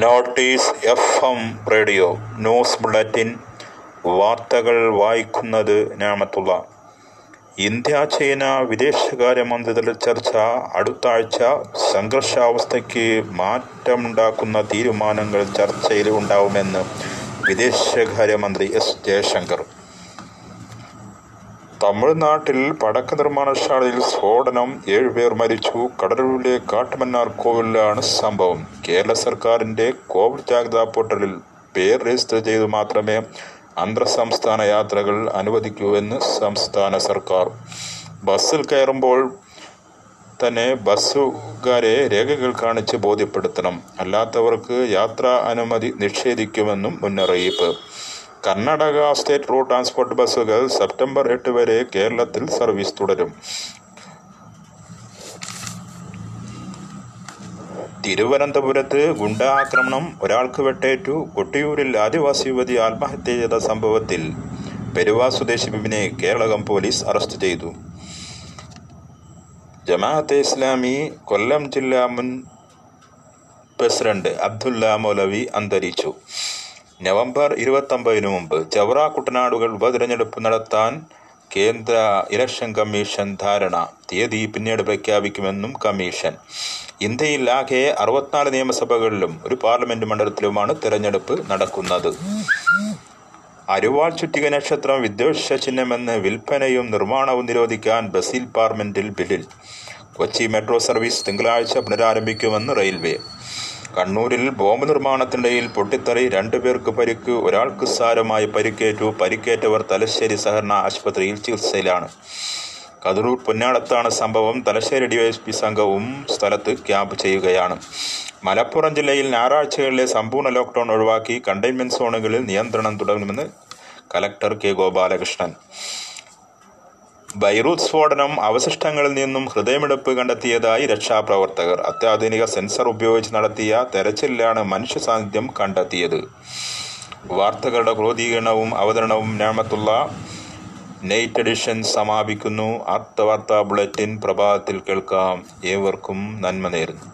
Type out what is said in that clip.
Notice F M radio news bulletin വാർത്തകൾ വായിക്കുന്നത് ഞാമത്തുള്ള. India China വിദേശകാര്യമന്ത്രിതല ചർച്ച അടുത്ത ആഴ്ച സംഘർഷാവസ്ഥയ്ക്ക് മാറ്റമുണ്ടാക്കുന്ന തീരുമാനങ്ങൾ ചർച്ചയിൽ ഉണ്ടാവുമെന്ന് വിദേശകാര്യമന്ത്രി എസ് ജയശങ്കർ തമിഴ്നാട്ടിൽ പടക്ക നിർമ്മാണശാലയിൽ സ്ഫോടനം ഏഴുപേർ മരിച്ചു. കടലൂരിലെ കാട്ടുമന്നാർ കോവിലാണ് സംഭവം. കേരള സർക്കാരിന്റെ കോവിഡ് ജാഗ്രതാ പോർട്ടലിൽ പേർ രജിസ്റ്റർ ചെയ്തു മാത്രമേ അന്തർ സംസ്ഥാന യാത്രകൾ അനുവദിക്കൂ എന്ന് സംസ്ഥാന സർക്കാർ. ബസ്സിൽ കയറുമ്പോൾ തന്നെ ബസ്സുകാരെ രേഖകൾ കാണിച്ച് ബോധ്യപ്പെടുത്തണം. അല്ലാത്തവർക്ക് യാത്രാ അനുമതി നിഷേധിക്കുമെന്നും മുന്നറിയിപ്പ്. കർണാടക സ്റ്റേറ്റ് റോഡ് ട്രാൻസ്പോർട്ട് ബസ്സുകൾ സെപ്റ്റംബർ എട്ട് വരെ കേരളത്തിൽ സർവീസ് തുടരും. തിരുവനന്തപുരത്ത് ഗുണ്ടാക്രമണം ഒരാൾക്ക് വെട്ടേറ്റു. കൊട്ടിയൂരിൽ ആദിവാസി യുവതി ആത്മഹത്യ ചെയ്ത സംഭവത്തിൽ പെരുവാ സ്വദേശി ബിബിനെ കേരളകം പോലീസ് അറസ്റ്റ് ചെയ്തു. ജമാഅത്തെ ഇസ്ലാമി കൊല്ലം ജില്ലാ മുൻ പ്രസിഡന്റ് അബ്ദുല്ല മൗലവി അന്തരിച്ചു. നവംബർ ഇരുപത്തൊമ്പതിനു മുമ്പ് ചവറ കുട്ടനാടുകൾ ഉപതിരഞ്ഞെടുപ്പ് നടത്താൻ കേന്ദ്ര ഇലക്ഷൻ കമ്മീഷൻ ധാരണ. തീയതി പിന്നീട് പ്രഖ്യാപിക്കുമെന്നും കമ്മീഷൻ. ഇന്ത്യയിൽ ആകെ അറുപത്തിനാല് നിയമസഭകളിലും ഒരു പാർലമെന്റ് മണ്ഡലത്തിലുമാണ് തിരഞ്ഞെടുപ്പ് നടക്കുന്നത്. അരുവാൾ ചുറ്റിക നക്ഷത്രം വിദ്വേഷ ചിഹ്നമെന്ന് വിൽപ്പനയും നിർമ്മാണവും നിരോധിക്കാൻ ബസിൽ പാർലമെന്റിൽ ബില്ലിൽ. കൊച്ചി മെട്രോ സർവീസ് തിങ്കളാഴ്ച പുനരാരംഭിക്കുമെന്ന് റെയിൽവേ. കണ്ണൂരിൽ ബോംബ് നിർമ്മാണത്തിനിടയിൽ പൊട്ടിത്തെറി രണ്ടുപേർക്ക് പരിക്ക് ഒരാൾക്ക് സാരമായി പരിക്കേറ്റു. പരിക്കേറ്റവർ തലശ്ശേരി സഹകരണ ആശുപത്രിയിൽ ചികിത്സയിലാണ്. കതിരൂർ പൊന്നാളത്താണ് സംഭവം. തലശ്ശേരി ഡിവൈഎസ്പി സംഘവും സ്ഥലത്ത് ക്യാമ്പ് ചെയ്യുകയാണ്. മലപ്പുറം ജില്ലയിൽ ഞായറാഴ്ചകളിലെ സമ്പൂർണ ലോക്ക്ഡൌൺ ഒഴിവാക്കി കണ്ടെയ്ൻമെന്റ് സോണുകളിൽ നിയന്ത്രണം തുടരുമെന്ന് കലക്ടർ കെ ഗോപാലകൃഷ്ണൻ. ബൈറൂത്ത് സ്ഫോടനം അവശിഷ്ടങ്ങളിൽ നിന്നും ഹൃദയമിടിപ്പ് കണ്ടെത്തിയതായി രക്ഷാപ്രവർത്തകർ. അത്യാധുനിക സെൻസർ ഉപയോഗിച്ച് നടത്തിയ തെരച്ചിലാണ് മനുഷ്യ സാന്നിധ്യം കണ്ടെത്തിയത്. വാർത്തകളുടെ ക്രോധീകരണവും അവതരണവും ഞാമത്തുള്ള നൈറ്റ് എഡിഷൻ സമാപിക്കുന്നു. അർത്ഥവാർത്താ ബുള്ളറ്റിൻ പ്രഭാതത്തിൽ കേൾക്കാം. ഏവർക്കും നന്മ നേരുന്നു.